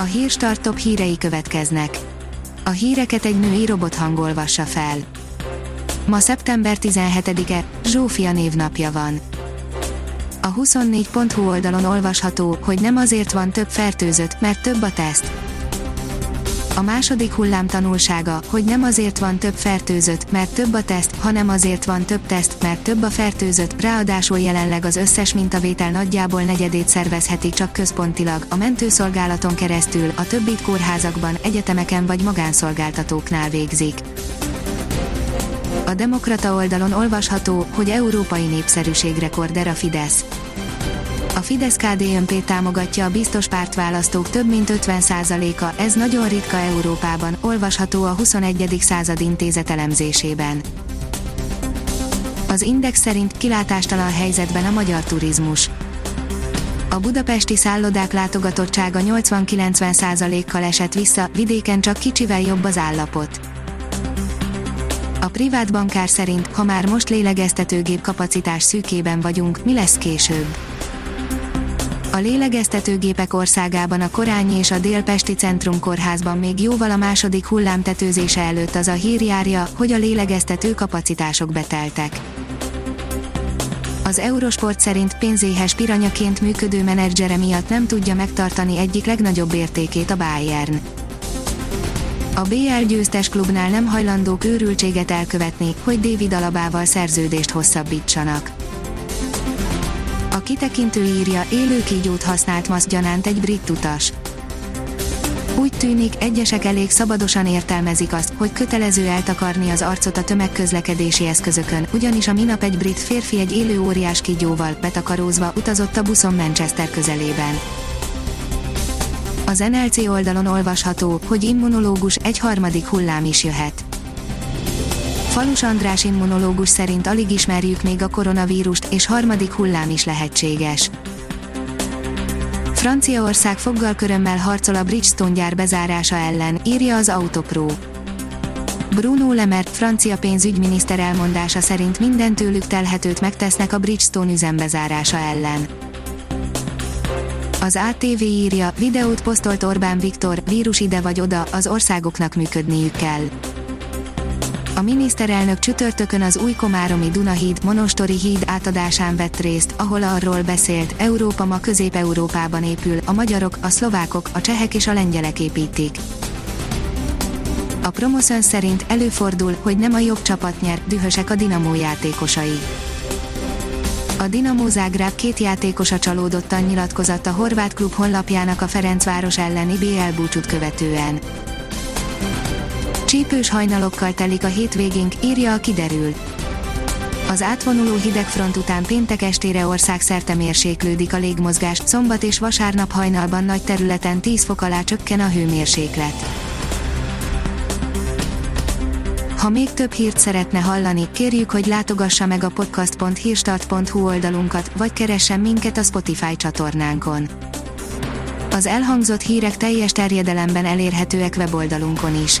A hírstart top hírei következnek. A híreket egy női robot hangolvassa fel. Ma szeptember 17-e, Zsófia névnapja van. A 24.hu oldalon olvasható, hogy nem azért van több fertőzött, mert több a teszt. A második hullám tanulsága, hogy nem azért van több fertőzött, mert több a teszt, hanem azért van több teszt, mert több a fertőzött, ráadásul jelenleg az összes mintavétel nagyjából negyedét szervezheti csak központilag, a mentőszolgálaton keresztül, a többit kórházakban, egyetemeken vagy magánszolgáltatóknál végzik. A Demokrata oldalon olvasható, hogy európai népszerűségrekorder a Fidesz. A fidesz KDNP támogatja a biztos pártválasztók több mint 50%-a, ez nagyon ritka Európában, olvasható a 21. század intézet elemzésében. Az Index szerint kilátástalan helyzetben a magyar turizmus. A budapesti szállodák látogatottsága 80-90%-kal esett vissza, vidéken csak kicsivel jobb az állapot. A privát bankár szerint, ha már most lélegeztetőgép kapacitás szűkében vagyunk, mi lesz később? A lélegeztetőgépek országában a Korányi és a Délpesti Centrum Kórházban még jóval a második hullám tetőzése előtt az a hír járja, hogy a lélegeztető kapacitások beteltek. Az Eurosport szerint pénzéhes piranyaként működő menedzsere miatt nem tudja megtartani egyik legnagyobb értékét a Bayern. A BL győztes klubnál nem hajlandók őrültséget elkövetni, hogy David Alabával szerződést hosszabbítsanak. A kitekintő írja, élő kígyót használt maszgyanánt egy brit utas. Úgy tűnik, egyesek elég szabadosan értelmezik azt, hogy kötelező eltakarni az arcot a tömegközlekedési eszközökön, ugyanis a minap egy brit férfi egy élő óriás kígyóval, betakarózva utazott a buszon Manchester közelében. Az NLC oldalon olvasható, hogy immunológus egy harmadik hullám is jöhet. Falus András immunológus szerint alig ismerjük még a koronavírust, és harmadik hullám is lehetséges. Franciaország foggal körömmel harcol a Bridgestone gyár bezárása ellen, írja az Autopro. Bruno Le francia pénzügyminiszter elmondása szerint minden tőlük telhetőt megtesznek a Bridgestone üzem bezárása ellen. Az ATV írja, videót posztolt Orbán Viktor, vírus ide vagy oda, az országoknak működniük kell. A miniszterelnök csütörtökön az új Komáromi Dunahíd, Monostori híd átadásán vett részt, ahol arról beszélt, Európa ma Közép-Európában épül, a magyarok, a szlovákok, a csehek és a lengyelek építik. A Promoszön szerint előfordul, hogy nem a jobb csapat nyer, dühösek a Dinamo játékosai. A Dinamo Zágráb két játékosa csalódottan nyilatkozott a horvát klub honlapjának a Ferencváros elleni BL búcsút követően. Csípős hajnalokkal telik a hétvégénk, írja a kiderül. Az átvonuló hidegfront után péntek estére országszerte mérséklődik a légmozgás, szombat és vasárnap hajnalban nagy területen 10 fok alá csökken a hőmérséklet. Ha még több hírt szeretne hallani, kérjük, hogy látogassa meg a podcast.hírstart.hu oldalunkat, vagy keressen minket a Spotify csatornánkon. Az elhangzott hírek teljes terjedelemben elérhetőek weboldalunkon is.